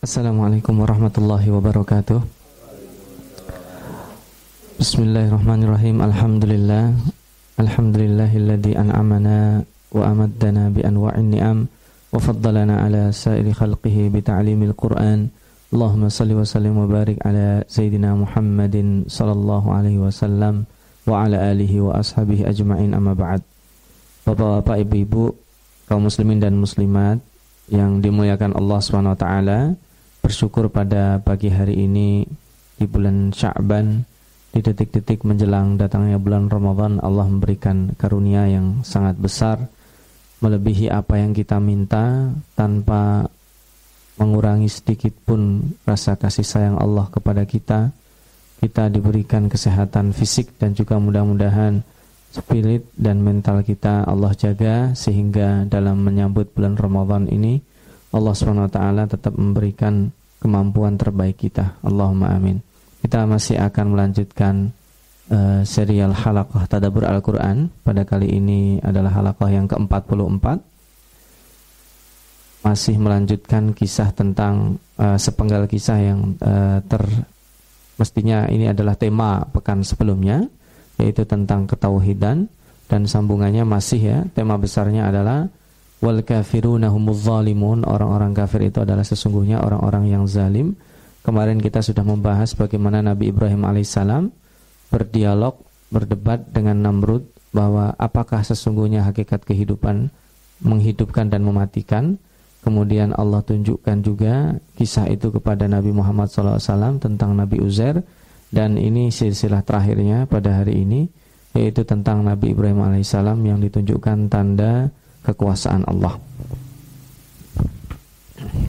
Assalamualaikum warahmatullahi wabarakatuh Bismillahirrahmanirrahim Alhamdulillah Alhamdulillahilladzi an'amana wa amaddana bi anwa'in ni'am wa faddalana ala sairi khalqihi bi ta'limil Qur'an Allahumma salli wa sallim wa barik ala Sayyidina Muhammadin sallallahu alaihi wasallam wa ala alihi wa ashabihi ajma'in amma ba'd Bapak-bapak, ibu-ibu, kaum muslimin dan muslimat yang dimuliakan Allah wa taala bersyukur pada pagi hari ini di bulan Sya'ban di detik-detik menjelang datangnya bulan Ramadan Allah memberikan karunia yang sangat besar melebihi apa yang kita minta tanpa mengurangi sedikit pun rasa kasih sayang Allah kepada kita. Kita diberikan kesehatan fisik dan juga mudah-mudahan spirit dan mental kita Allah jaga sehingga dalam menyambut bulan Ramadan ini Allah SWT tetap memberikan kemampuan terbaik kita. Allahumma amin. Kita masih akan melanjutkan uh, serial halaqah tadabur Al-Quran. Pada kali ini adalah halaqah yang ke-44. Masih melanjutkan kisah tentang uh, sepenggal kisah yang uh, ter mestinya ini adalah tema pekan sebelumnya yaitu tentang ketauhidan dan sambungannya masih ya tema besarnya adalah wal kafiruna zalimun. Orang-orang kafir itu adalah sesungguhnya orang-orang yang zalim. Kemarin kita sudah membahas bagaimana Nabi Ibrahim alaihissalam berdialog berdebat dengan Namrud bahwa apakah sesungguhnya hakikat kehidupan menghidupkan dan mematikan. Kemudian Allah tunjukkan juga kisah itu kepada Nabi Muhammad SAW tentang Nabi Uzair. Dan ini silsilah terakhirnya pada hari ini yaitu tentang Nabi Ibrahim alaihissalam yang ditunjukkan tanda kekuasaan Allah.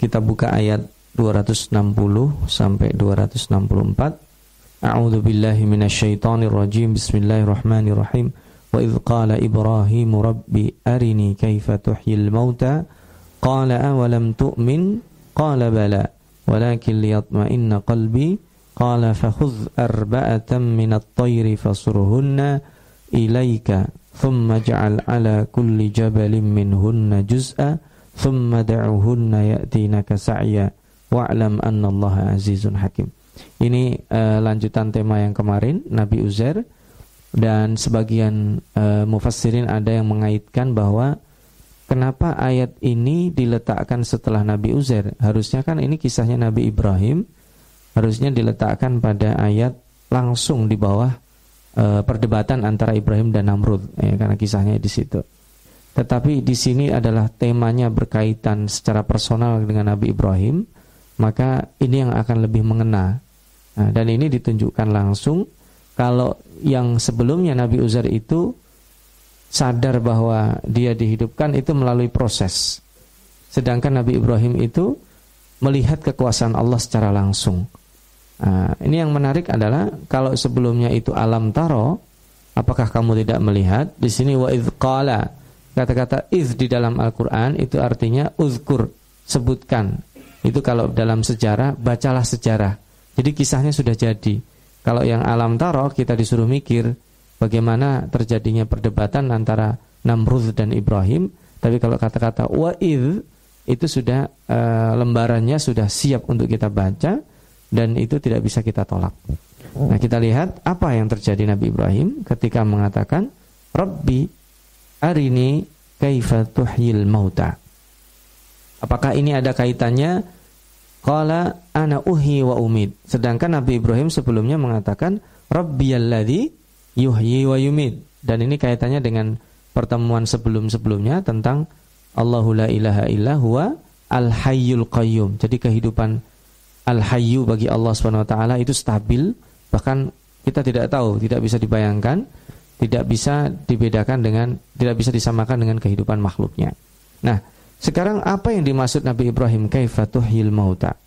Kita buka ayat 260 sampai 264. A'udzu billahi minasyaitonir rajim. Bismillahirrahmanirrahim. Wa idz qala Ibrahim rabbi arini kaifa tuhyil mauta qala awalam tu'min qala bala walakin liyatma'inna qalbi qala fakhudh arba'atan minat tayri fasurhunna ilaika ثم اجعل على كل جبل منهن جزءا ثم دعوهن يأتينك سعيا واعلم أن الله عزيز حكيم ini uh, lanjutan tema yang kemarin Nabi Uzair dan sebagian uh, mufassirin ada yang mengaitkan bahwa kenapa ayat ini diletakkan setelah Nabi Uzair harusnya kan ini kisahnya Nabi Ibrahim harusnya diletakkan pada ayat langsung di bawah e, perdebatan antara Ibrahim dan Namrud ya, karena kisahnya di situ. Tetapi di sini adalah temanya berkaitan secara personal dengan Nabi Ibrahim, maka ini yang akan lebih mengena. Nah, dan ini ditunjukkan langsung kalau yang sebelumnya Nabi Uzair itu sadar bahwa dia dihidupkan itu melalui proses. Sedangkan Nabi Ibrahim itu melihat kekuasaan Allah secara langsung. Nah, ini yang menarik adalah kalau sebelumnya itu alam taro, apakah kamu tidak melihat? Di sini wa qala kata-kata iz di dalam Al-Qur'an itu artinya uzkur, sebutkan. Itu kalau dalam sejarah, bacalah sejarah. Jadi kisahnya sudah jadi. Kalau yang alam taro kita disuruh mikir bagaimana terjadinya perdebatan antara Namrud dan Ibrahim, tapi kalau kata-kata wa itu sudah e, lembarannya sudah siap untuk kita baca dan itu tidak bisa kita tolak. Nah, kita lihat apa yang terjadi Nabi Ibrahim ketika mengatakan, "Rabbi arini kaifa tuhyil mauta." Apakah ini ada kaitannya? Qala ana uhi wa umid. Sedangkan Nabi Ibrahim sebelumnya mengatakan, "Rabbiyalladzi yuhyi wa yumid." Dan ini kaitannya dengan pertemuan sebelum-sebelumnya tentang Allahu la ilaha illa huwa al-hayyul qayyum. Jadi kehidupan al-hayyu bagi Allah Subhanahu wa taala itu stabil, bahkan kita tidak tahu, tidak bisa dibayangkan, tidak bisa dibedakan dengan tidak bisa disamakan dengan kehidupan makhluknya. Nah, sekarang apa yang dimaksud Nabi Ibrahim kaifa tuhyil mauta?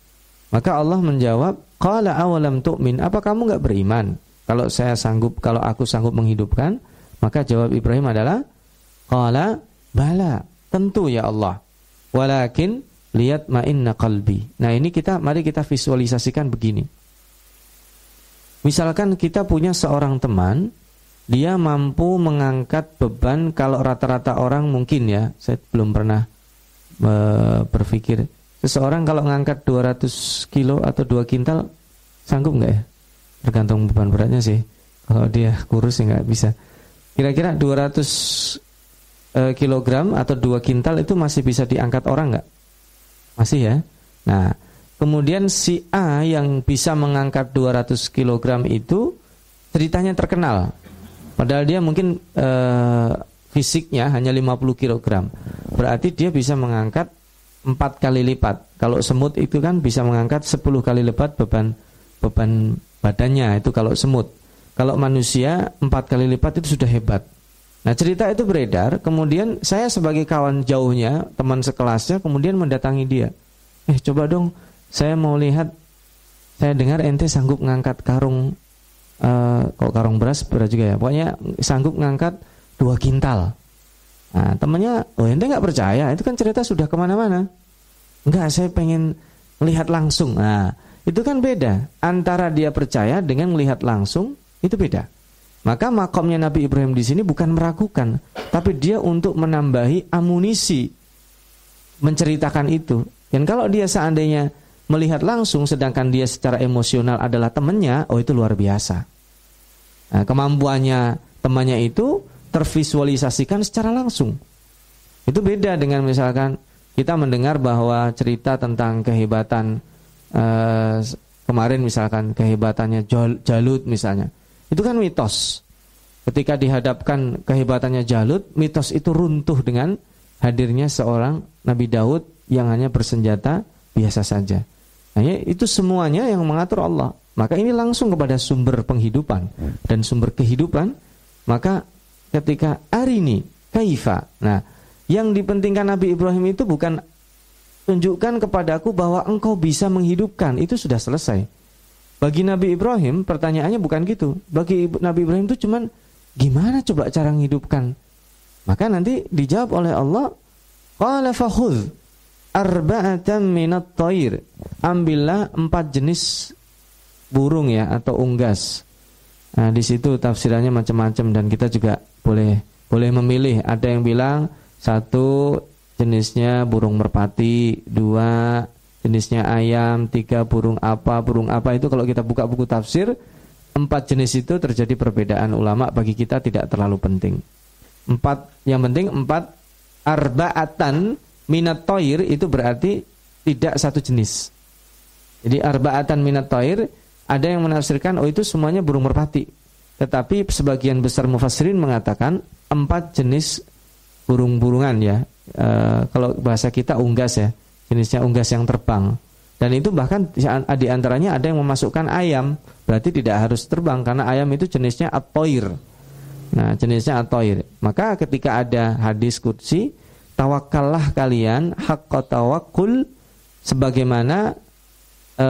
Maka Allah menjawab, "Qala awalam tu'min?" Apa kamu enggak beriman? Kalau saya sanggup, kalau aku sanggup menghidupkan, maka jawab Ibrahim adalah, "Qala bala." Tentu ya Allah. Walakin lihat ma'inna qalbi. Nah, ini kita mari kita visualisasikan begini. Misalkan kita punya seorang teman, dia mampu mengangkat beban kalau rata-rata orang mungkin ya, saya belum pernah e, berpikir seseorang kalau ngangkat 200 kilo atau 2 kintal sanggup nggak ya? Tergantung beban beratnya sih. Kalau dia kurus ya nggak bisa. Kira-kira 200 eh, kilogram atau 2 kintal itu masih bisa diangkat orang nggak? Masih ya. Nah, kemudian si A yang bisa mengangkat 200 kilogram itu ceritanya terkenal. Padahal dia mungkin eh, fisiknya hanya 50 kilogram. Berarti dia bisa mengangkat empat kali lipat. Kalau semut itu kan bisa mengangkat 10 kali lipat beban beban badannya itu kalau semut. Kalau manusia empat kali lipat itu sudah hebat. Nah cerita itu beredar, kemudian saya sebagai kawan jauhnya, teman sekelasnya, kemudian mendatangi dia. Eh coba dong, saya mau lihat, saya dengar ente sanggup ngangkat karung, uh, kok karung beras berat juga ya, pokoknya sanggup ngangkat dua kintal. Nah, temannya, oh ente nggak percaya, itu kan cerita sudah ke mana-mana. Enggak, saya pengen melihat langsung. Nah, itu kan beda. Antara dia percaya dengan melihat langsung, itu beda. Maka makomnya Nabi Ibrahim di sini bukan meragukan, tapi dia untuk menambahi amunisi menceritakan itu. Dan kalau dia seandainya melihat langsung, sedangkan dia secara emosional adalah temannya, oh itu luar biasa. Nah, kemampuannya temannya itu tervisualisasikan secara langsung. Itu beda dengan misalkan kita mendengar bahwa cerita tentang kehebatan uh, kemarin misalkan kehebatannya Jalut misalnya. Itu kan mitos. Ketika dihadapkan kehebatannya Jalut, mitos itu runtuh dengan hadirnya seorang Nabi Daud yang hanya bersenjata biasa saja. Nah, itu semuanya yang mengatur Allah. Maka ini langsung kepada sumber penghidupan dan sumber kehidupan. Maka ketika ini kaifa. Nah, yang dipentingkan Nabi Ibrahim itu bukan tunjukkan kepadaku bahwa engkau bisa menghidupkan, itu sudah selesai. Bagi Nabi Ibrahim pertanyaannya bukan gitu. Bagi Nabi Ibrahim itu cuman gimana coba cara menghidupkan? Maka nanti dijawab oleh Allah, qala fakhudh arba'atan minat thair. Ambillah empat jenis burung ya atau unggas. Nah, di situ tafsirannya macam-macam dan kita juga boleh boleh memilih. Ada yang bilang satu jenisnya burung merpati, dua jenisnya ayam, tiga burung apa, burung apa itu kalau kita buka buku tafsir empat jenis itu terjadi perbedaan ulama bagi kita tidak terlalu penting. Empat yang penting empat arbaatan minat toir itu berarti tidak satu jenis. Jadi arbaatan minat toir ada yang menafsirkan oh itu semuanya burung merpati. Tetapi sebagian besar mufassirin mengatakan empat jenis burung-burungan ya. E, kalau bahasa kita unggas ya, jenisnya unggas yang terbang. Dan itu bahkan di antaranya ada yang memasukkan ayam, berarti tidak harus terbang karena ayam itu jenisnya atoir. Nah, jenisnya atoir. Maka ketika ada hadis kutsi, tawakallah kalian hakka tawakul sebagaimana e,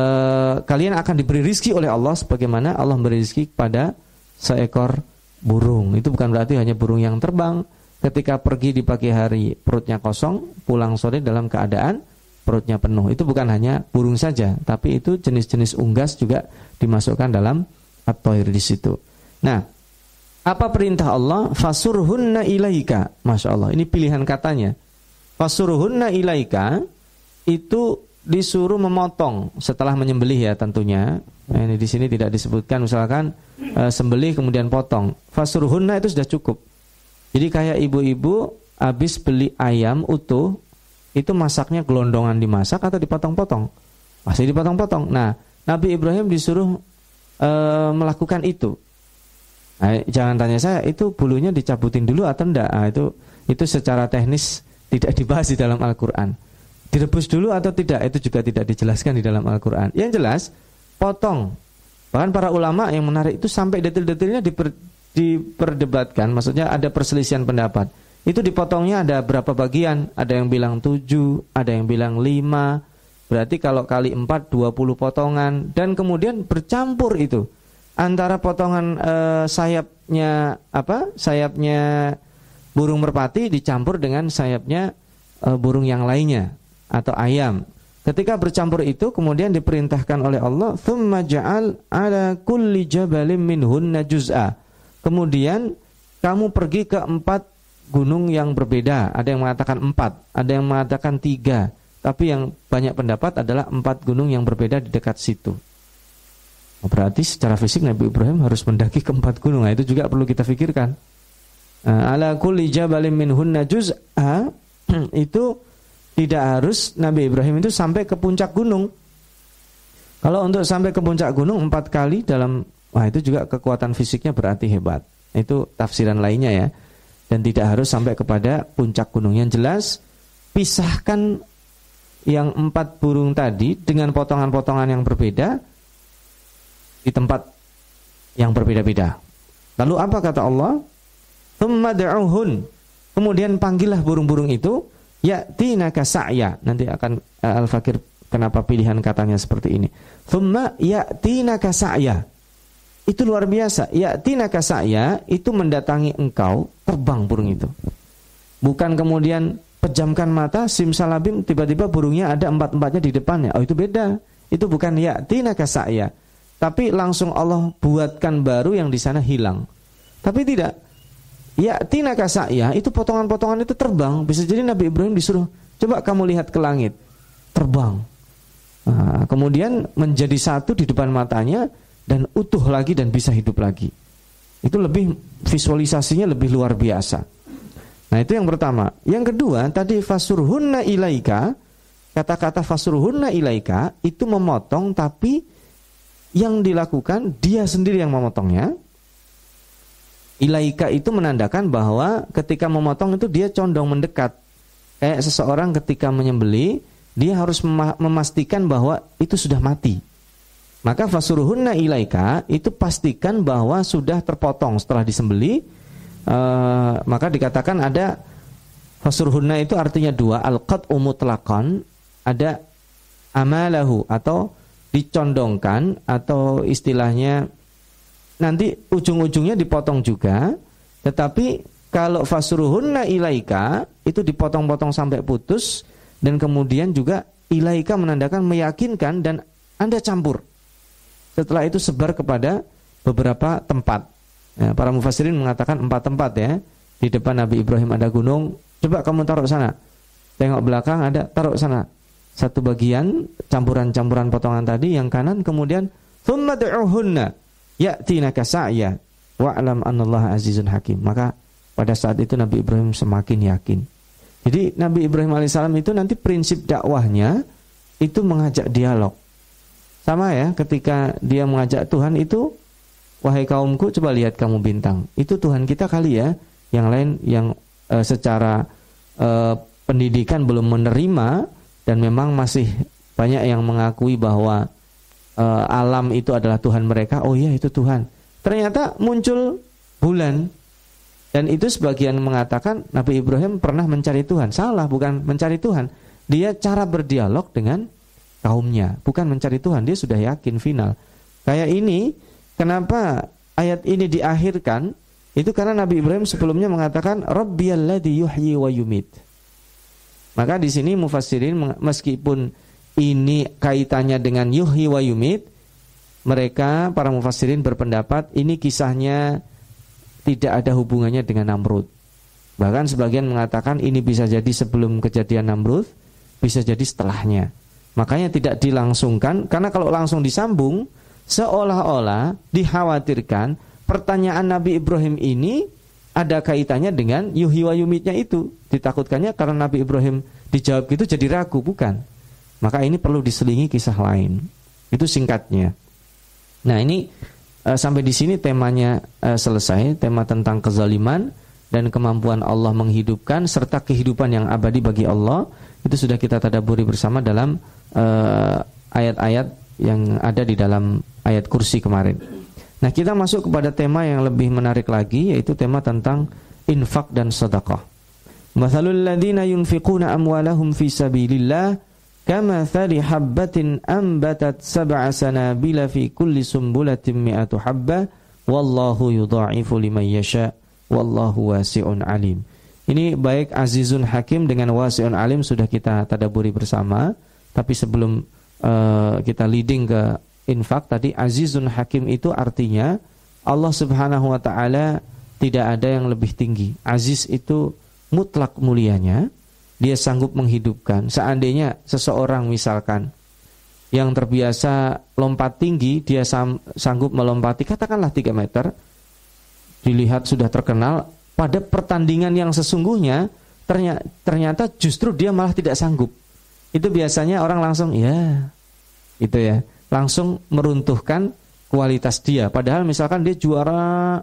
kalian akan diberi rizki oleh Allah sebagaimana Allah memberi rizki kepada seekor burung. Itu bukan berarti hanya burung yang terbang. Ketika pergi di pagi hari perutnya kosong, pulang sore dalam keadaan perutnya penuh. Itu bukan hanya burung saja, tapi itu jenis-jenis unggas juga dimasukkan dalam at-toir di situ. Nah, apa perintah Allah? Fasurhunna ilaika. Masya Allah, ini pilihan katanya. Fasurhunna ilaika itu disuruh memotong setelah menyembelih ya tentunya. Nah, ini di sini tidak disebutkan misalkan e, sembelih kemudian potong. Fasurhunna itu sudah cukup. Jadi kayak ibu-ibu habis beli ayam utuh itu masaknya gelondongan dimasak atau dipotong-potong? Masih dipotong-potong. Nah, Nabi Ibrahim disuruh e, melakukan itu. Nah, jangan tanya saya itu bulunya dicabutin dulu atau enggak. Nah, itu itu secara teknis tidak dibahas di dalam Al-Qur'an. Direbus dulu atau tidak itu juga tidak dijelaskan di dalam Al-Qur'an. Yang jelas potong Bahkan para ulama yang menarik itu sampai detil-detilnya diper, diperdebatkan, maksudnya ada perselisihan pendapat. Itu dipotongnya ada berapa bagian? Ada yang bilang tujuh, ada yang bilang lima. Berarti kalau kali empat dua puluh potongan dan kemudian bercampur itu antara potongan e, sayapnya apa? Sayapnya burung merpati dicampur dengan sayapnya e, burung yang lainnya atau ayam. Ketika bercampur itu kemudian diperintahkan oleh Allah, "Tsumma ja'al 'ala kulli jabalin minhunna juz'a." Kemudian kamu pergi ke empat gunung yang berbeda. Ada yang mengatakan empat, ada yang mengatakan tiga. tapi yang banyak pendapat adalah empat gunung yang berbeda di dekat situ. Oh, berarti secara fisik Nabi Ibrahim harus mendaki ke empat gunung. Nah, itu juga perlu kita pikirkan. Nah, ala kulli jabalin itu tidak harus Nabi Ibrahim itu sampai ke puncak gunung. Kalau untuk sampai ke puncak gunung empat kali dalam wah itu juga kekuatan fisiknya berarti hebat. Itu tafsiran lainnya ya. Dan tidak harus sampai kepada puncak gunung. Yang jelas pisahkan yang empat burung tadi dengan potongan-potongan yang berbeda di tempat yang berbeda-beda. Lalu apa kata Allah? Kemudian panggillah burung-burung itu ya tinaka sa'ya. Nanti akan uh, Al-Fakir kenapa pilihan katanya seperti ini. Thumma ya tinaka sa'ya. Itu luar biasa. Ya tinaka sa'ya itu mendatangi engkau terbang burung itu. Bukan kemudian pejamkan mata simsalabim tiba-tiba burungnya ada empat-empatnya di depannya. Oh itu beda. Itu bukan ya tinaka sa'ya tapi langsung Allah buatkan baru yang di sana hilang. Tapi tidak. Ya tina kasaya itu potongan-potongan itu terbang. Bisa jadi Nabi Ibrahim disuruh coba kamu lihat ke langit, terbang. Nah, kemudian menjadi satu di depan matanya dan utuh lagi dan bisa hidup lagi. Itu lebih visualisasinya lebih luar biasa. Nah itu yang pertama. Yang kedua tadi fasurhunna ilaika kata-kata fasurhunna ilaika itu memotong tapi yang dilakukan dia sendiri yang memotongnya. Ilaika itu menandakan bahwa ketika memotong itu dia condong mendekat. Kayak seseorang ketika menyembeli, dia harus memastikan bahwa itu sudah mati. Maka fasuruhunna ilaika itu pastikan bahwa sudah terpotong setelah disembeli. Uh, maka dikatakan ada fasuruhunna itu artinya dua al-qat'u mutlaqan ada amalahu atau dicondongkan atau istilahnya nanti ujung-ujungnya dipotong juga tetapi kalau fasruhunna ilaika itu dipotong-potong sampai putus dan kemudian juga ilaika menandakan meyakinkan dan Anda campur. Setelah itu sebar kepada beberapa tempat. Ya, para mufassirin mengatakan empat tempat ya. Di depan Nabi Ibrahim ada gunung, coba kamu taruh sana. Tengok belakang ada, taruh sana satu bagian campuran-campuran potongan tadi yang kanan kemudian thumma du'uhunna ya'tinaka sa'ya wa'lam anallaha azizun hakim maka pada saat itu Nabi Ibrahim semakin yakin jadi Nabi Ibrahim alaihissalam itu nanti prinsip dakwahnya itu mengajak dialog sama ya ketika dia mengajak Tuhan itu wahai kaumku coba lihat kamu bintang itu Tuhan kita kali ya yang lain yang e, secara e, pendidikan belum menerima dan memang masih banyak yang mengakui bahwa uh, alam itu adalah Tuhan mereka. Oh iya itu Tuhan. Ternyata muncul bulan dan itu sebagian mengatakan Nabi Ibrahim pernah mencari Tuhan. Salah, bukan mencari Tuhan. Dia cara berdialog dengan kaumnya, bukan mencari Tuhan. Dia sudah yakin final. Kayak ini, kenapa ayat ini diakhirkan? Itu karena Nabi Ibrahim sebelumnya mengatakan Rabbiyalladzi yuhyi wa yumit. Maka di sini mufassirin meskipun ini kaitannya dengan yuhyi wa yumit, mereka para mufassirin berpendapat ini kisahnya tidak ada hubungannya dengan Namrud. Bahkan sebagian mengatakan ini bisa jadi sebelum kejadian Namrud, bisa jadi setelahnya. Makanya tidak dilangsungkan karena kalau langsung disambung seolah-olah dikhawatirkan pertanyaan Nabi Ibrahim ini ada kaitannya dengan yuhi wa yumitnya itu. Ditakutkannya karena Nabi Ibrahim dijawab gitu jadi ragu, bukan. Maka ini perlu diselingi kisah lain. Itu singkatnya. Nah, ini uh, sampai di sini temanya uh, selesai, tema tentang kezaliman dan kemampuan Allah menghidupkan serta kehidupan yang abadi bagi Allah. Itu sudah kita tadaburi bersama dalam ayat-ayat uh, yang ada di dalam ayat kursi kemarin. Nah kita masuk kepada tema yang lebih menarik lagi yaitu tema tentang infak dan sedekah. Mathalul ladzina yunfiquna amwalahum fi sabilillah kamathali habbatin ambatat sab'a sanabila fi kulli sumbulatin mi'atu habbah wallahu yudha'ifu liman yasha wallahu wasi'un alim. Ini baik Azizun Hakim dengan Wasi'un Alim sudah kita tadaburi bersama, tapi sebelum uh, kita leading ke infak tadi azizun hakim itu artinya Allah Subhanahu wa taala tidak ada yang lebih tinggi. Aziz itu mutlak mulianya dia sanggup menghidupkan. Seandainya seseorang misalkan yang terbiasa lompat tinggi, dia sanggup melompati katakanlah 3 meter, dilihat sudah terkenal, pada pertandingan yang sesungguhnya ternyata, ternyata justru dia malah tidak sanggup. Itu biasanya orang langsung ya, itu ya, langsung meruntuhkan kualitas dia. Padahal misalkan dia juara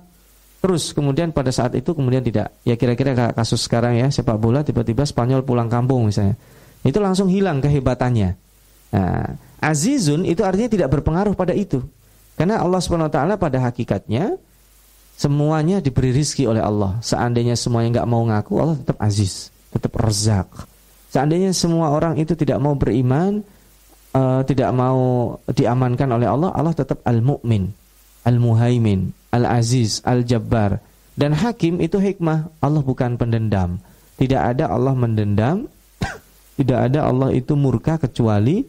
terus kemudian pada saat itu kemudian tidak. Ya kira-kira kasus sekarang ya sepak bola tiba-tiba Spanyol pulang kampung misalnya. Itu langsung hilang kehebatannya. Nah, azizun itu artinya tidak berpengaruh pada itu. Karena Allah swt pada hakikatnya semuanya diberi rizki oleh Allah. Seandainya semuanya nggak mau ngaku Allah tetap aziz tetap rezak seandainya semua orang itu tidak mau beriman uh, tidak mau diamankan oleh Allah Allah tetap al-mu'min al-muhaimin Al-Aziz, Al-Jabbar. Dan hakim itu hikmah. Allah bukan pendendam. Tidak ada Allah mendendam. tidak ada Allah itu murka kecuali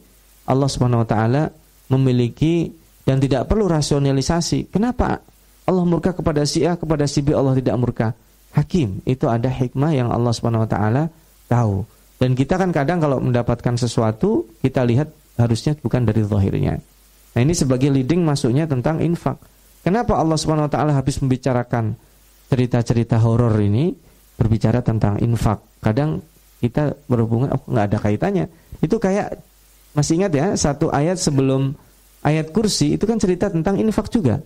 Allah Subhanahu wa taala memiliki dan tidak perlu rasionalisasi. Kenapa Allah murka kepada si A, kepada si B Allah tidak murka? Hakim itu ada hikmah yang Allah Subhanahu wa taala tahu. Dan kita kan kadang kalau mendapatkan sesuatu, kita lihat harusnya bukan dari zahirnya. Nah, ini sebagai leading masuknya tentang infak. Kenapa Allah Subhanahu wa taala habis membicarakan cerita-cerita horor ini berbicara tentang infak? Kadang kita berhubungan oh nggak ada kaitannya. Itu kayak masih ingat ya satu ayat sebelum ayat kursi itu kan cerita tentang infak juga.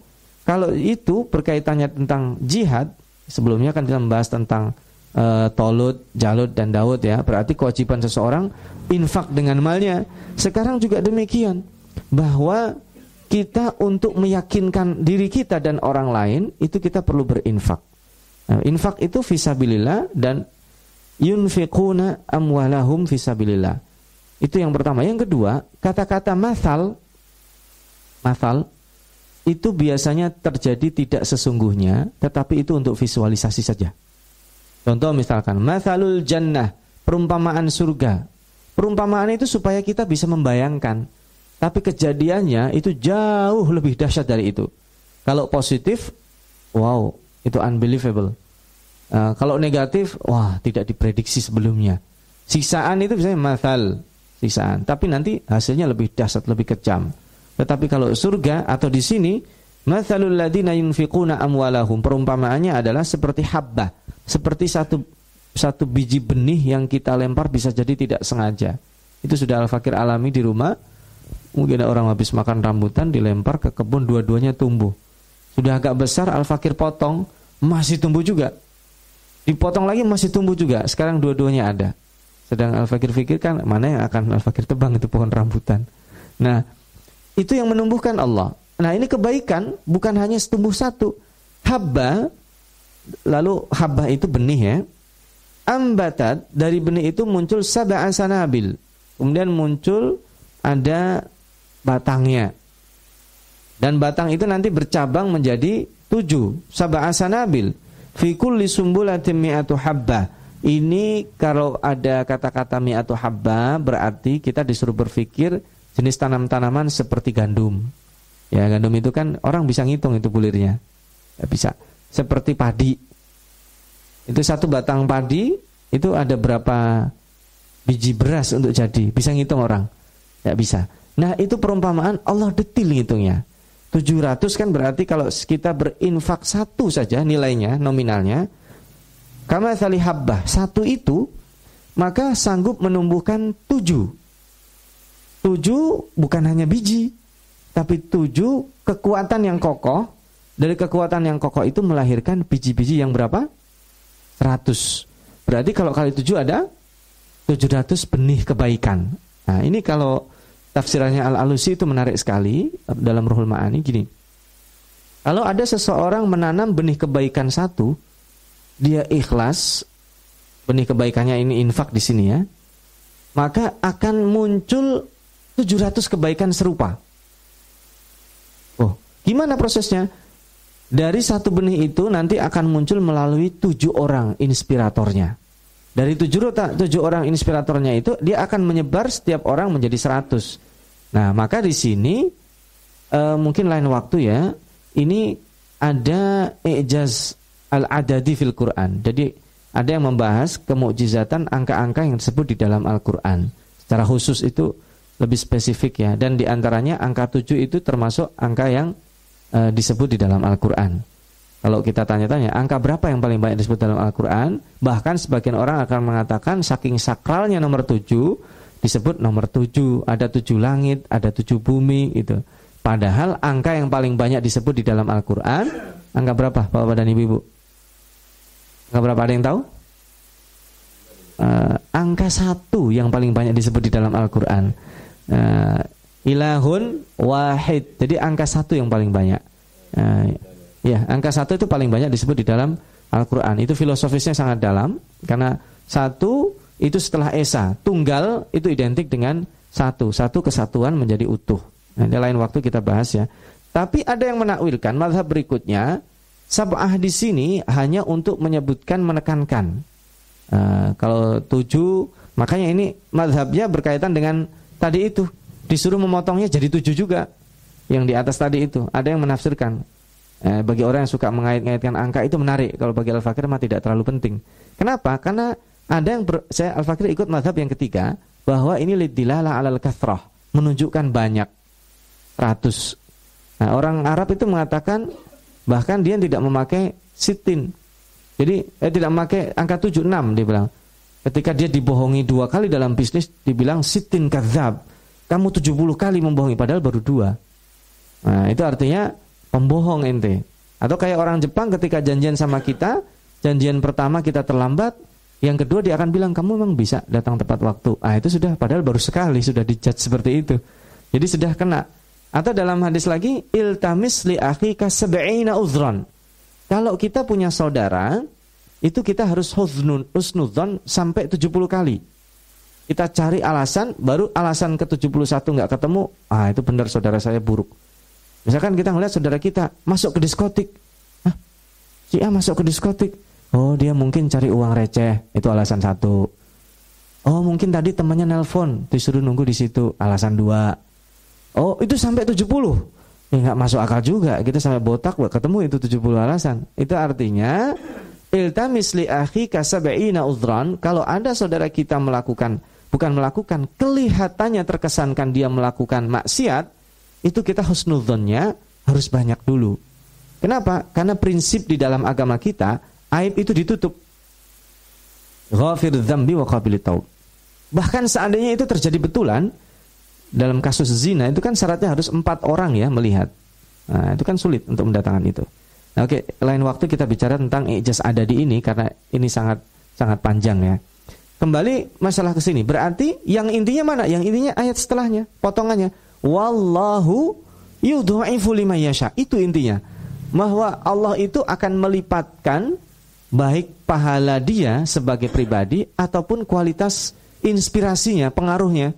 Kalau itu berkaitannya tentang jihad, sebelumnya kan kita membahas tentang uh, Tolut, Jalut dan Daud ya. Berarti kewajiban seseorang infak dengan malnya. Sekarang juga demikian bahwa kita untuk meyakinkan diri kita dan orang lain itu kita perlu berinfak. Nah, infak itu fisabilillah dan yunfiquna amwalahum fisabilillah. Itu yang pertama. Yang kedua, kata-kata masal masal itu biasanya terjadi tidak sesungguhnya, tetapi itu untuk visualisasi saja. Contoh misalkan masalul jannah, perumpamaan surga. Perumpamaan itu supaya kita bisa membayangkan tapi kejadiannya itu jauh lebih dahsyat dari itu. Kalau positif, wow, itu unbelievable. Uh, kalau negatif, wah, tidak diprediksi sebelumnya. Sisaan itu biasanya mathal, sisaan. Tapi nanti hasilnya lebih dahsyat, lebih kejam. Tetapi kalau surga atau di sini, mathalul ladina yunfiquna amwalahum, perumpamaannya adalah seperti habbah, seperti satu satu biji benih yang kita lempar bisa jadi tidak sengaja. Itu sudah Al-Fakir alami di rumah Mungkin ada orang habis makan rambutan dilempar ke kebun dua-duanya tumbuh. Sudah agak besar Al-Fakir potong, masih tumbuh juga. Dipotong lagi masih tumbuh juga. Sekarang dua-duanya ada. Sedang Al-Fakir pikirkan mana yang akan Al-Fakir tebang itu pohon rambutan. Nah, itu yang menumbuhkan Allah. Nah, ini kebaikan bukan hanya tumbuh satu. Habba lalu habba itu benih ya. Ambatat dari benih itu muncul sab'a sanabil. Kemudian muncul ada batangnya. Dan batang itu nanti bercabang menjadi tujuh. Sabah asanabil. Fikul sumbulatin mi'atu habba. Ini kalau ada kata-kata mi'atu habba berarti kita disuruh berpikir jenis tanam-tanaman seperti gandum. Ya gandum itu kan orang bisa ngitung itu bulirnya. Ya, bisa. Seperti padi. Itu satu batang padi itu ada berapa biji beras untuk jadi. Bisa ngitung orang. Ya bisa. Nah itu perumpamaan Allah detil ngitungnya 700 kan berarti kalau kita berinfak satu saja nilainya nominalnya Kama tali habbah Satu itu Maka sanggup menumbuhkan tujuh Tujuh bukan hanya biji Tapi tujuh kekuatan yang kokoh Dari kekuatan yang kokoh itu melahirkan biji-biji yang berapa? 100 Berarti kalau kali tujuh ada 700 benih kebaikan Nah ini kalau tafsirannya Al-Alusi itu menarik sekali dalam Ruhul Ma'ani gini. Kalau ada seseorang menanam benih kebaikan satu, dia ikhlas, benih kebaikannya ini infak di sini ya, maka akan muncul 700 kebaikan serupa. Oh, gimana prosesnya? Dari satu benih itu nanti akan muncul melalui tujuh orang inspiratornya. Dari tujuh, tujuh orang inspiratornya itu dia akan menyebar setiap orang menjadi seratus. Nah, maka di sini uh, mungkin lain waktu ya, ini ada ijaz al-adadi fil Quran. Jadi ada yang membahas kemukjizatan angka-angka yang disebut di dalam Al-Qur'an. Secara khusus itu lebih spesifik ya dan di antaranya angka 7 itu termasuk angka yang e, disebut di dalam Al-Qur'an. Kalau kita tanya-tanya angka berapa yang paling banyak disebut dalam Al-Qur'an, bahkan sebagian orang akan mengatakan saking sakralnya nomor 7 disebut nomor 7, ada 7 langit, ada 7 bumi gitu. Padahal angka yang paling banyak disebut di dalam Al-Qur'an angka berapa Bapak dan Ibu-ibu? Angka berapa ada yang tahu? Uh, angka satu yang paling banyak disebut di dalam Al-Quran uh, ilahun wahid. Jadi angka satu yang paling banyak. Uh, ya, angka satu itu paling banyak disebut di dalam Al-Quran. Itu filosofisnya sangat dalam karena satu itu setelah esa, tunggal itu identik dengan satu, satu kesatuan menjadi utuh. Nanti lain waktu kita bahas ya. Tapi ada yang menakwilkan mazhab berikutnya sab'ah di sini hanya untuk menyebutkan menekankan. Uh, kalau tujuh, makanya ini mazhabnya berkaitan dengan tadi itu disuruh memotongnya jadi tujuh juga. Yang di atas tadi itu. Ada yang menafsirkan eh, bagi orang yang suka mengait-ngaitkan angka itu menarik. Kalau bagi al fakir mah tidak terlalu penting. Kenapa? Karena ada yang ber, saya al fakir ikut mazhab yang ketiga bahwa ini lidilala alal kathrah menunjukkan banyak. Ratus. Nah orang Arab itu mengatakan bahkan dia tidak memakai sitin. Jadi eh, tidak memakai angka 76 dia bilang. Ketika dia dibohongi dua kali dalam bisnis dibilang sitin kadzab kamu 70 kali membohongi padahal baru dua. Nah, itu artinya pembohong ente. Atau kayak orang Jepang ketika janjian sama kita, janjian pertama kita terlambat, yang kedua dia akan bilang kamu memang bisa datang tepat waktu. Ah itu sudah padahal baru sekali sudah dijudge seperti itu. Jadi sudah kena. Atau dalam hadis lagi iltamis li akhika sab'ina uzran. Kalau kita punya saudara, itu kita harus husnun usnudzon sampai 70 kali. Kita cari alasan, baru alasan ke-71 nggak ketemu, ah itu benar saudara saya buruk. Misalkan kita ngeliat saudara kita masuk ke diskotik. Hah? Si A masuk ke diskotik. Oh, dia mungkin cari uang receh, itu alasan satu. Oh, mungkin tadi temannya nelpon, disuruh nunggu di situ, alasan dua. Oh, itu sampai 70. Ya nggak masuk akal juga. Kita sampai botak ketemu itu 70 alasan. Itu artinya iltamis li akhi kasab'ina udran, kalau ada saudara kita melakukan bukan melakukan, kelihatannya terkesankan dia melakukan maksiat, itu kita husnudzonnya harus banyak dulu. Kenapa? Karena prinsip di dalam agama kita, aib itu ditutup. Bahkan seandainya itu terjadi betulan, dalam kasus zina itu kan syaratnya harus empat orang ya melihat. Nah, itu kan sulit untuk mendatangkan itu. Nah, oke, lain waktu kita bicara tentang ijaz ada di ini karena ini sangat sangat panjang ya. Kembali masalah ke sini. Berarti yang intinya mana? Yang intinya ayat setelahnya, potongannya. Wallahu yudha'ifu liman yasha. Itu intinya. Bahwa Allah itu akan melipatkan baik pahala dia sebagai pribadi ataupun kualitas inspirasinya, pengaruhnya.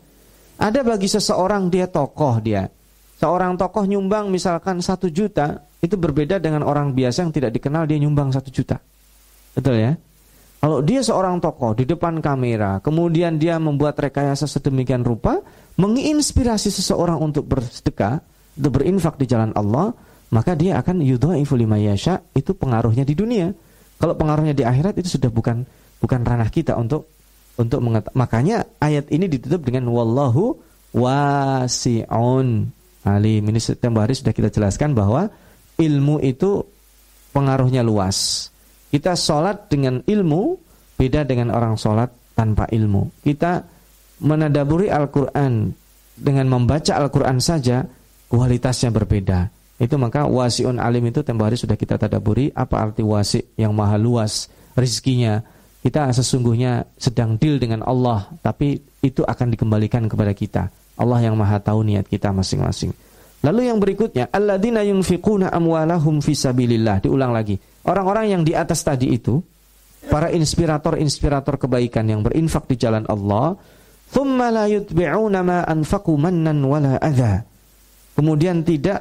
Ada bagi seseorang dia tokoh dia. Seorang tokoh nyumbang misalkan satu juta, itu berbeda dengan orang biasa yang tidak dikenal dia nyumbang satu juta. Betul ya? Kalau dia seorang tokoh di depan kamera, kemudian dia membuat rekayasa sedemikian rupa, menginspirasi seseorang untuk bersedekah, untuk berinfak di jalan Allah, maka dia akan yudhaifu lima itu pengaruhnya di dunia. Kalau pengaruhnya di akhirat itu sudah bukan bukan ranah kita untuk untuk menget makanya ayat ini ditutup dengan wallahu wasi'un alim. Ini tempo hari sudah kita jelaskan bahwa ilmu itu pengaruhnya luas. Kita sholat dengan ilmu beda dengan orang sholat tanpa ilmu. Kita menadaburi Al-Quran dengan membaca Al-Quran saja kualitasnya berbeda. Itu maka wasiun alim itu tempoh hari sudah kita tadaburi apa arti wasi yang maha luas rizkinya. Kita sesungguhnya sedang deal dengan Allah tapi itu akan dikembalikan kepada kita. Allah yang maha tahu niat kita masing-masing. Lalu yang berikutnya, alladzina yunfiquna amwalahum fisabilillah. Diulang lagi. Orang-orang yang di atas tadi itu, para inspirator-inspirator kebaikan yang berinfak di jalan Allah. Kemudian tidak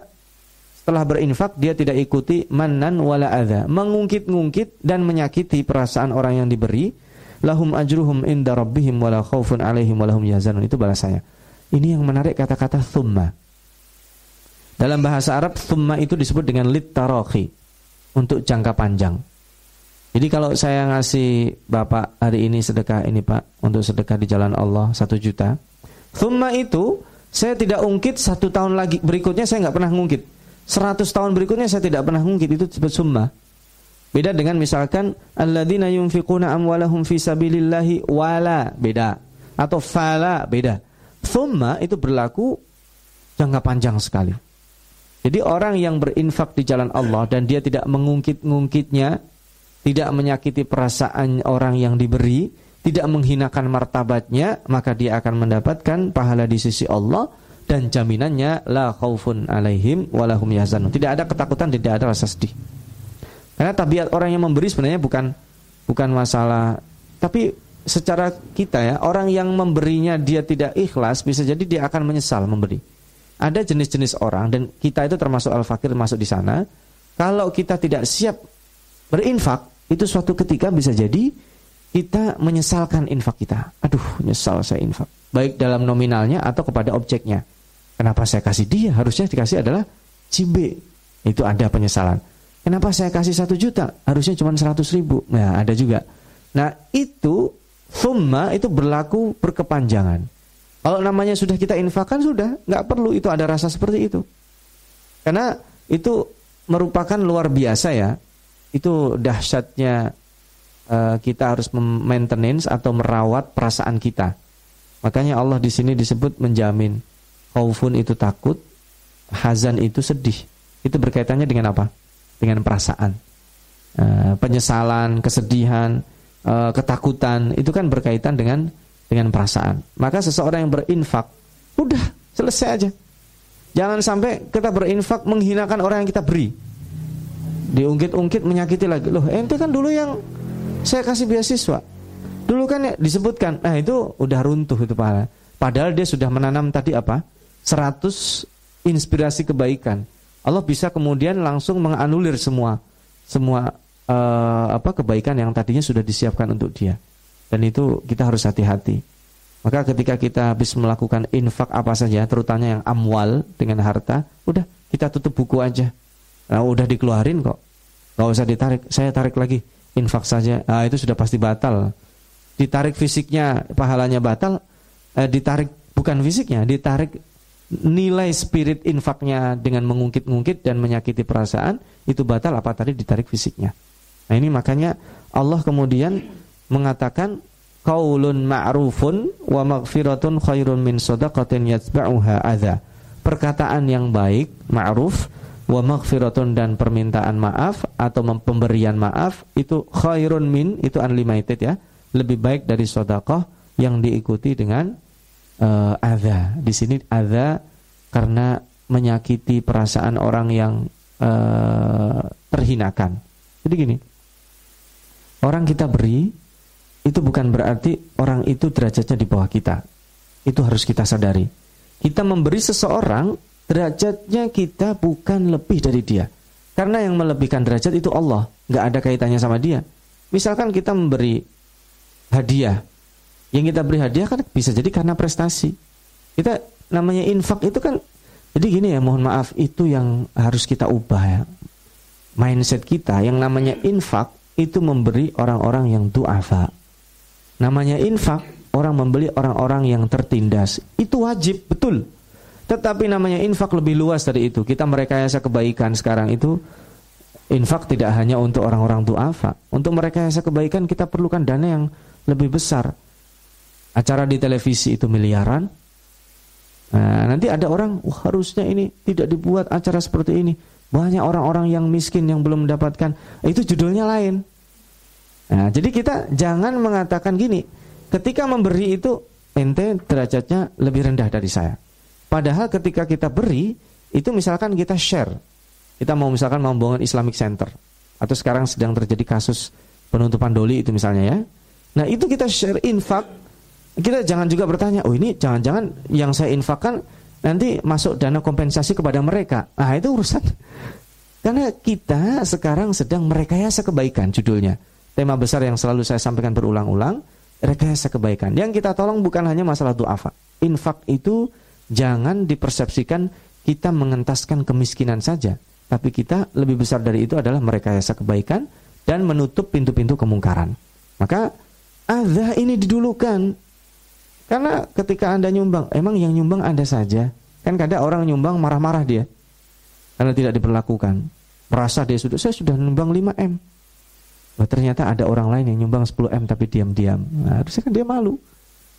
setelah berinfak dia tidak ikuti mannan wala adha, mengungkit-ungkit dan menyakiti perasaan orang yang diberi. Lahum ajruhum inda rabbihim wala khaufun alaihim walahum yazanun. Itu balasannya. Ini yang menarik kata-kata thumma. Dalam bahasa Arab, thumma itu disebut dengan lit untuk jangka panjang. Jadi kalau saya ngasih Bapak hari ini sedekah ini Pak untuk sedekah di jalan Allah satu juta, thumma itu saya tidak ungkit satu tahun lagi berikutnya saya nggak pernah ngungkit. Seratus tahun berikutnya saya tidak pernah ngungkit itu summa. Beda dengan misalkan alladzina yunfiquna amwalahum fi sabilillahi wala beda atau fala beda. Thumma itu berlaku jangka panjang sekali. Jadi orang yang berinfak di jalan Allah dan dia tidak mengungkit-ngungkitnya tidak menyakiti perasaan orang yang diberi, tidak menghinakan martabatnya, maka dia akan mendapatkan pahala di sisi Allah dan jaminannya la khaufun alaihim walahum yahzanun. Tidak ada ketakutan, tidak ada rasa sedih. Karena tabiat orang yang memberi sebenarnya bukan bukan masalah tapi secara kita ya, orang yang memberinya dia tidak ikhlas bisa jadi dia akan menyesal memberi. Ada jenis-jenis orang dan kita itu termasuk al-fakir masuk di sana. Kalau kita tidak siap berinfak itu suatu ketika bisa jadi kita menyesalkan infak kita. Aduh, nyesal saya infak. Baik dalam nominalnya atau kepada objeknya. Kenapa saya kasih dia? Harusnya dikasih adalah cibe. Itu ada penyesalan. Kenapa saya kasih satu juta? Harusnya cuma seratus ribu. Nah, ada juga. Nah, itu Thumma itu berlaku berkepanjangan. Kalau namanya sudah kita infakkan sudah, nggak perlu itu ada rasa seperti itu. Karena itu merupakan luar biasa ya itu dahsyatnya uh, kita harus maintenance atau merawat perasaan kita. Makanya Allah di sini disebut menjamin khaufun itu takut, hazan itu sedih. Itu berkaitannya dengan apa? Dengan perasaan. Uh, penyesalan, kesedihan, uh, ketakutan itu kan berkaitan dengan dengan perasaan. Maka seseorang yang berinfak, udah selesai aja. Jangan sampai kita berinfak menghinakan orang yang kita beri. Diungkit-ungkit menyakiti lagi. Loh ente kan dulu yang saya kasih beasiswa. Dulu kan ya disebutkan nah itu udah runtuh itu pahala. Padahal dia sudah menanam tadi apa? 100 inspirasi kebaikan. Allah bisa kemudian langsung menganulir semua semua uh, apa kebaikan yang tadinya sudah disiapkan untuk dia dan itu kita harus hati-hati maka ketika kita habis melakukan infak apa saja terutama yang amwal dengan harta udah kita tutup buku aja Nah, udah dikeluarin kok. Gak usah ditarik. Saya tarik lagi. Infak saja. Nah, itu sudah pasti batal. Ditarik fisiknya, pahalanya batal. Eh, ditarik bukan fisiknya, ditarik nilai spirit infaknya dengan mengungkit-ungkit dan menyakiti perasaan itu batal apa tadi ditarik fisiknya. Nah, ini makanya Allah kemudian mengatakan qaulun ma'rufun wa maghfiratun khairun min shadaqatin yatba'uha adza. Perkataan yang baik, ma'ruf wa maghfiratun dan permintaan maaf atau pemberian maaf itu khairun min itu unlimited ya lebih baik dari sodakoh yang diikuti dengan uh, adha di sini adha karena menyakiti perasaan orang yang uh, terhinakan jadi gini orang kita beri itu bukan berarti orang itu derajatnya di bawah kita itu harus kita sadari kita memberi seseorang derajatnya kita bukan lebih dari dia. Karena yang melebihkan derajat itu Allah, nggak ada kaitannya sama dia. Misalkan kita memberi hadiah, yang kita beri hadiah kan bisa jadi karena prestasi. Kita namanya infak itu kan, jadi gini ya, mohon maaf itu yang harus kita ubah ya. Mindset kita yang namanya infak itu memberi orang-orang yang duafa. Namanya infak orang membeli orang-orang yang tertindas. Itu wajib, betul. Tetapi namanya infak lebih luas dari itu. Kita merekayasa kebaikan sekarang itu infak tidak hanya untuk orang-orang duafa. Untuk merekayasa kebaikan kita perlukan dana yang lebih besar. Acara di televisi itu miliaran. Nah, nanti ada orang, Wah, harusnya ini tidak dibuat acara seperti ini. Banyak orang-orang yang miskin yang belum mendapatkan. Itu judulnya lain. Nah, jadi kita jangan mengatakan gini, ketika memberi itu ente derajatnya lebih rendah dari saya. Padahal ketika kita beri, itu misalkan kita share. Kita mau misalkan membangun Islamic Center. Atau sekarang sedang terjadi kasus penutupan doli itu misalnya ya. Nah itu kita share infak. Kita jangan juga bertanya, oh ini jangan-jangan yang saya infakkan nanti masuk dana kompensasi kepada mereka. Ah itu urusan. Karena kita sekarang sedang merekayasa kebaikan judulnya. Tema besar yang selalu saya sampaikan berulang-ulang, rekayasa kebaikan. Yang kita tolong bukan hanya masalah duafa. Infak itu Jangan dipersepsikan kita mengentaskan kemiskinan saja, tapi kita lebih besar dari itu adalah merekayasa kebaikan dan menutup pintu-pintu kemungkaran. Maka adha ini didulukan. Karena ketika Anda nyumbang, emang yang nyumbang Anda saja. Kan kadang orang nyumbang marah-marah dia. Karena tidak diperlakukan. Merasa dia sudah, saya sudah nyumbang 5M. Wah, ternyata ada orang lain yang nyumbang 10M tapi diam-diam. Nah, harusnya kan dia malu.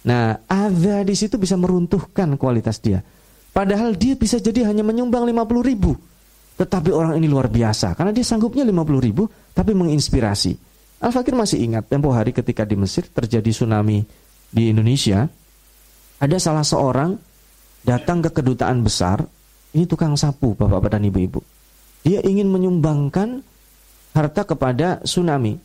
Nah, adha di situ bisa meruntuhkan kualitas dia. Padahal dia bisa jadi hanya menyumbang 50 ribu. Tetapi orang ini luar biasa. Karena dia sanggupnya 50 ribu, tapi menginspirasi. Al-Fakir masih ingat, tempo hari ketika di Mesir terjadi tsunami di Indonesia. Ada salah seorang datang ke kedutaan besar. Ini tukang sapu, bapak-bapak dan ibu-ibu. Dia ingin menyumbangkan harta kepada tsunami.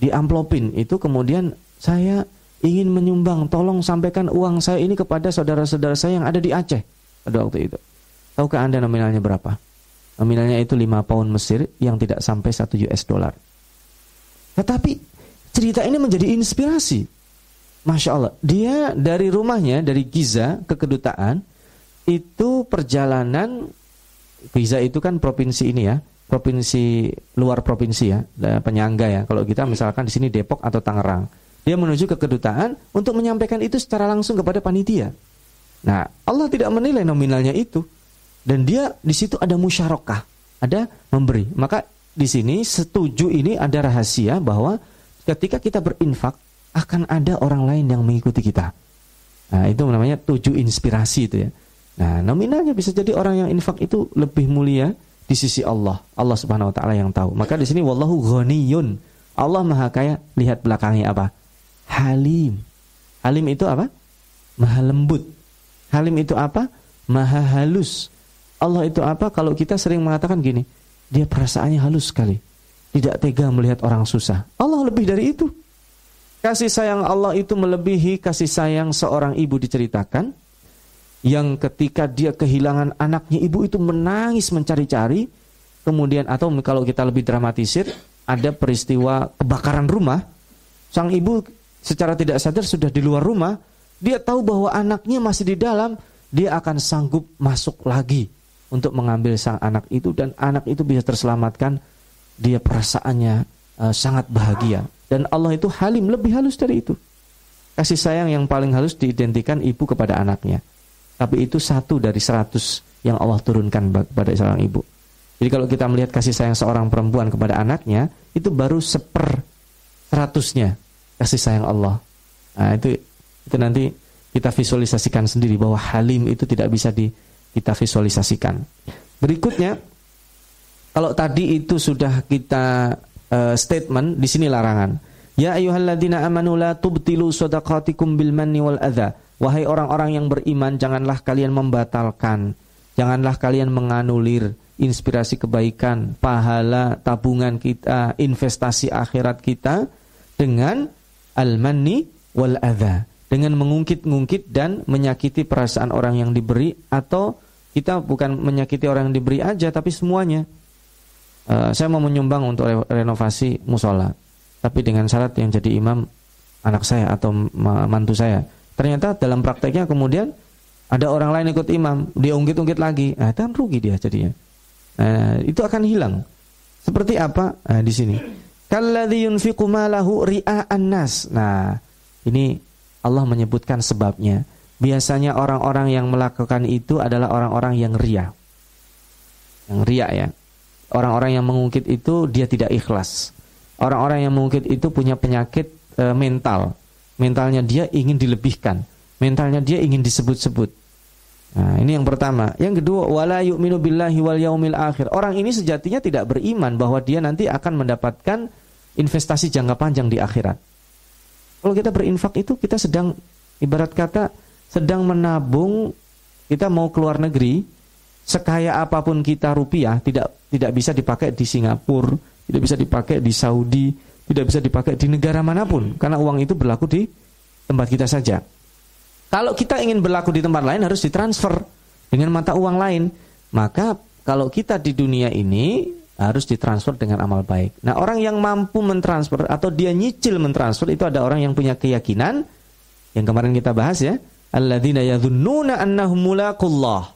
Di amplopin itu kemudian saya ingin menyumbang, tolong sampaikan uang saya ini kepada saudara-saudara saya yang ada di Aceh pada waktu itu. Tahukah Anda nominalnya berapa? Nominalnya itu 5 pound Mesir yang tidak sampai 1 US dollar. Tetapi cerita ini menjadi inspirasi. Masya Allah, dia dari rumahnya, dari Giza ke kedutaan, itu perjalanan, Giza itu kan provinsi ini ya, provinsi luar provinsi ya, penyangga ya. Kalau kita misalkan di sini Depok atau Tangerang, dia menuju ke kedutaan untuk menyampaikan itu secara langsung kepada panitia. Nah, Allah tidak menilai nominalnya itu. Dan dia di situ ada musyarakah, ada memberi. Maka di sini setuju ini ada rahasia bahwa ketika kita berinfak akan ada orang lain yang mengikuti kita. Nah, itu namanya tujuh inspirasi itu ya. Nah, nominalnya bisa jadi orang yang infak itu lebih mulia di sisi Allah. Allah Subhanahu wa taala yang tahu. Maka di sini wallahu ghaniyun. Allah Maha Kaya. Lihat belakangnya apa? Halim. Halim itu apa? Maha lembut. Halim itu apa? Maha halus. Allah itu apa? Kalau kita sering mengatakan gini, dia perasaannya halus sekali. Tidak tega melihat orang susah. Allah lebih dari itu. Kasih sayang Allah itu melebihi kasih sayang seorang ibu diceritakan yang ketika dia kehilangan anaknya ibu itu menangis mencari-cari kemudian atau kalau kita lebih dramatisir ada peristiwa kebakaran rumah sang ibu secara tidak sadar sudah di luar rumah dia tahu bahwa anaknya masih di dalam, dia akan sanggup masuk lagi untuk mengambil sang anak itu dan anak itu bisa terselamatkan. Dia perasaannya uh, sangat bahagia dan Allah itu halim lebih halus dari itu. Kasih sayang yang paling halus diidentikan ibu kepada anaknya. Tapi itu satu dari seratus yang Allah turunkan kepada seorang ibu. Jadi kalau kita melihat kasih sayang seorang perempuan kepada anaknya, itu baru seper seratusnya kasih sayang Allah. Nah, itu itu nanti kita visualisasikan sendiri bahwa halim itu tidak bisa di, kita visualisasikan. Berikutnya, kalau tadi itu sudah kita uh, statement, di sini larangan. Ya ayyuhalladzina amanu la tubtilu shadaqatikum bil manni wal adha. Wahai orang-orang yang beriman, janganlah kalian membatalkan, janganlah kalian menganulir inspirasi kebaikan, pahala, tabungan kita, investasi akhirat kita dengan al-manni wal adha dengan mengungkit-ungkit dan menyakiti perasaan orang yang diberi atau kita bukan menyakiti orang yang diberi aja tapi semuanya. Uh, saya mau menyumbang untuk re renovasi musola, tapi dengan syarat yang jadi imam anak saya atau mantu saya. Ternyata dalam prakteknya kemudian ada orang lain ikut imam, dia ungkit-ungkit lagi, nah, kan rugi dia jadinya. Nah, itu akan hilang. Seperti apa? Nah, di sini. Kalladzi yunfiqu malahu ria'an nas. Nah, ini Allah menyebutkan sebabnya. Biasanya orang-orang yang melakukan itu adalah orang-orang yang ria. Yang ria ya. Orang-orang yang mengungkit itu dia tidak ikhlas. Orang-orang yang mengungkit itu punya penyakit e, mental. Mentalnya dia ingin dilebihkan. Mentalnya dia ingin disebut-sebut. Nah, ini yang pertama. Yang kedua, wala yu'minu billahi wal yaumil akhir. Orang ini sejatinya tidak beriman bahwa dia nanti akan mendapatkan investasi jangka panjang di akhirat. Kalau kita berinfak itu kita sedang ibarat kata sedang menabung kita mau keluar negeri sekaya apa pun kita rupiah tidak tidak bisa dipakai di Singapura, tidak bisa dipakai di Saudi, tidak bisa dipakai di negara mana pun karena uang itu berlaku di tempat kita saja. Kalau kita ingin berlaku di tempat lain harus ditransfer dengan mata uang lain. Maka kalau kita di dunia ini harus ditransfer dengan amal baik. Nah, orang yang mampu mentransfer atau dia nyicil mentransfer itu ada orang yang punya keyakinan yang kemarin kita bahas ya, alladzina yadhunnuna annahum mulaqullah.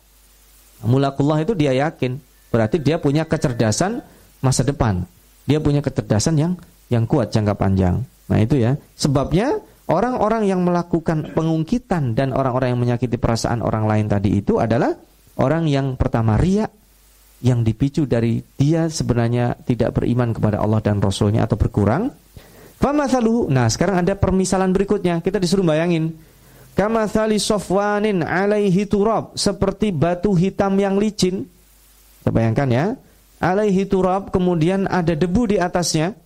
Mulaqullah itu dia yakin, berarti dia punya kecerdasan masa depan. dia punya kecerdasan yang yang kuat jangka panjang. Nah, itu ya. Sebabnya orang-orang yang melakukan pengungkitan dan orang-orang yang menyakiti perasaan orang lain tadi itu adalah orang yang pertama riak yang dipicu dari dia sebenarnya tidak beriman kepada Allah dan Rasulnya atau berkurang. Nah, sekarang ada permisalan berikutnya. Kita disuruh bayangin. Kamathali sofwanin alaihi turab. Seperti batu hitam yang licin. Kita bayangkan ya alaihi turab kemudian ada debu di atasnya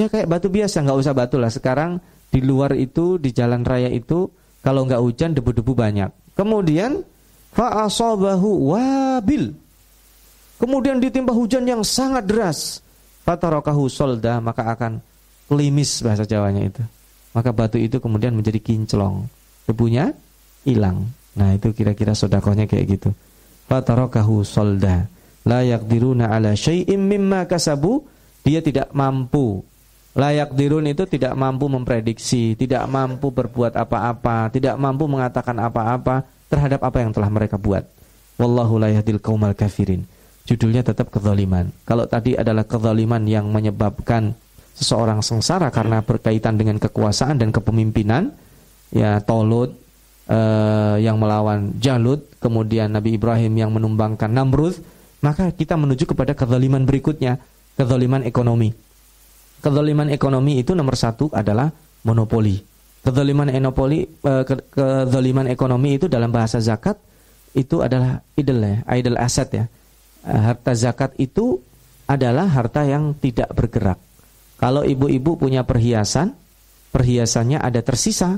ya kayak batu biasa nggak usah batu lah. Sekarang di luar itu di jalan raya itu kalau nggak hujan debu-debu banyak. Kemudian fa'asabahu wabil. Kemudian ditimpa hujan yang sangat deras. Fatarakahu solda maka akan klimis bahasa Jawanya itu. Maka batu itu kemudian menjadi kinclong. Debunya hilang. Nah itu kira-kira sodakohnya kayak gitu. Fatarakahu solda. Layak diruna ala syai'im mimma kasabu. Dia tidak mampu layak dirun itu tidak mampu memprediksi tidak mampu berbuat apa-apa tidak mampu mengatakan apa-apa terhadap apa yang telah mereka buat. Wallahu la yahdil qaumal kafirin. Judulnya tetap kezaliman. Kalau tadi adalah kezaliman yang menyebabkan seseorang sengsara karena berkaitan dengan kekuasaan dan kepemimpinan ya Tolut eh, yang melawan Jalut kemudian Nabi Ibrahim yang menumbangkan Namrud maka kita menuju kepada kezaliman berikutnya, kezaliman ekonomi. Kezaliman ekonomi itu nomor satu adalah monopoli. Kezaliman monopoli, eh, kezaliman ekonomi itu dalam bahasa zakat itu adalah idle ya, idle asset ya. Eh, harta zakat itu adalah harta yang tidak bergerak. Kalau ibu-ibu punya perhiasan, perhiasannya ada tersisa.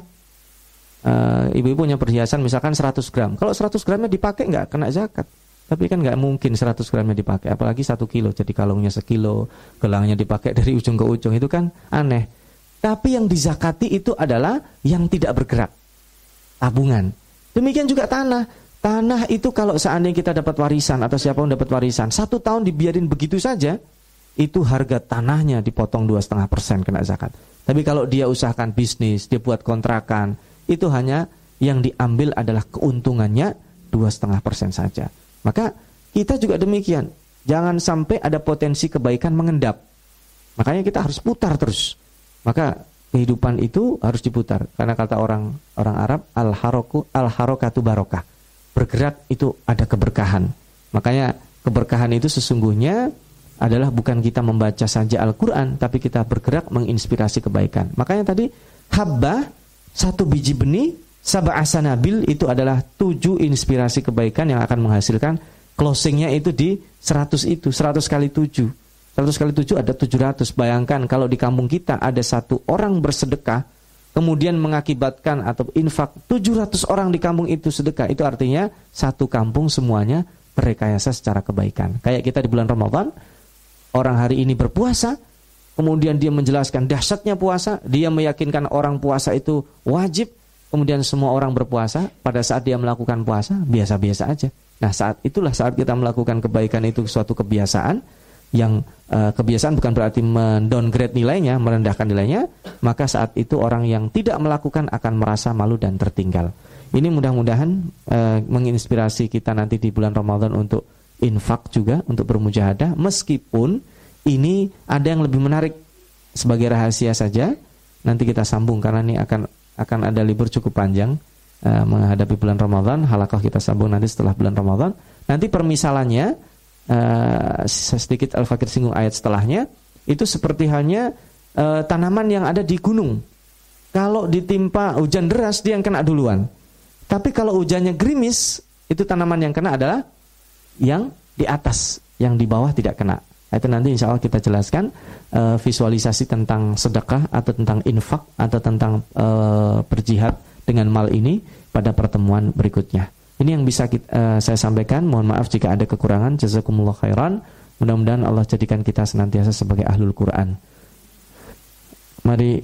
Eh, ibu-ibu punya perhiasan misalkan 100 gram. Kalau 100 gramnya dipakai nggak kena zakat. Tapi kan nggak mungkin 100 gramnya dipakai, apalagi satu kilo. Jadi kalungnya sekilo, gelangnya dipakai dari ujung ke ujung itu kan aneh. Tapi yang dizakati itu adalah yang tidak bergerak, tabungan. Demikian juga tanah. Tanah itu kalau seandainya kita dapat warisan atau siapa pun dapat warisan, satu tahun dibiarin begitu saja, itu harga tanahnya dipotong dua setengah persen kena zakat. Tapi kalau dia usahakan bisnis, dia buat kontrakan, itu hanya yang diambil adalah keuntungannya dua setengah persen saja. Maka kita juga demikian. Jangan sampai ada potensi kebaikan mengendap. Makanya kita harus putar terus. Maka kehidupan itu harus diputar. Karena kata orang orang Arab al haroku al harokatu barokah. Bergerak itu ada keberkahan. Makanya keberkahan itu sesungguhnya adalah bukan kita membaca saja Al-Quran, tapi kita bergerak menginspirasi kebaikan. Makanya tadi habba satu biji benih Sabah asanabil itu adalah tujuh inspirasi kebaikan yang akan menghasilkan closingnya itu di 100 itu, 100 kali 7. 100 kali 7 ada 700. Bayangkan kalau di kampung kita ada satu orang bersedekah, kemudian mengakibatkan atau infak 700 orang di kampung itu sedekah. Itu artinya satu kampung semuanya berrekayasa secara kebaikan. Kayak kita di bulan Ramadan, orang hari ini berpuasa, kemudian dia menjelaskan dahsyatnya puasa, dia meyakinkan orang puasa itu wajib, kemudian semua orang berpuasa, pada saat dia melakukan puasa biasa-biasa aja. Nah, saat itulah saat kita melakukan kebaikan itu suatu kebiasaan yang uh, kebiasaan bukan berarti mendowngrade nilainya, merendahkan nilainya, maka saat itu orang yang tidak melakukan akan merasa malu dan tertinggal. Ini mudah-mudahan uh, menginspirasi kita nanti di bulan Ramadan untuk infak juga, untuk bermujahadah meskipun ini ada yang lebih menarik sebagai rahasia saja. Nanti kita sambung karena ini akan akan ada libur cukup panjang uh, menghadapi bulan Ramadan. Halakah kita sambung nanti setelah bulan Ramadan. Nanti permisalannya uh, sedikit Al-Fakir singgung ayat setelahnya itu seperti halnya uh, tanaman yang ada di gunung. Kalau ditimpa hujan deras dia yang kena duluan. Tapi kalau hujannya gerimis itu tanaman yang kena adalah yang di atas, yang di bawah tidak kena. Itu nanti insya Allah kita jelaskan uh, visualisasi tentang sedekah atau tentang infak atau tentang uh, berjihad dengan mal ini pada pertemuan berikutnya. Ini yang bisa kita, uh, saya sampaikan. Mohon maaf jika ada kekurangan. Jazakumullah khairan. Mudah-mudahan Allah jadikan kita senantiasa sebagai ahlul Quran. Mari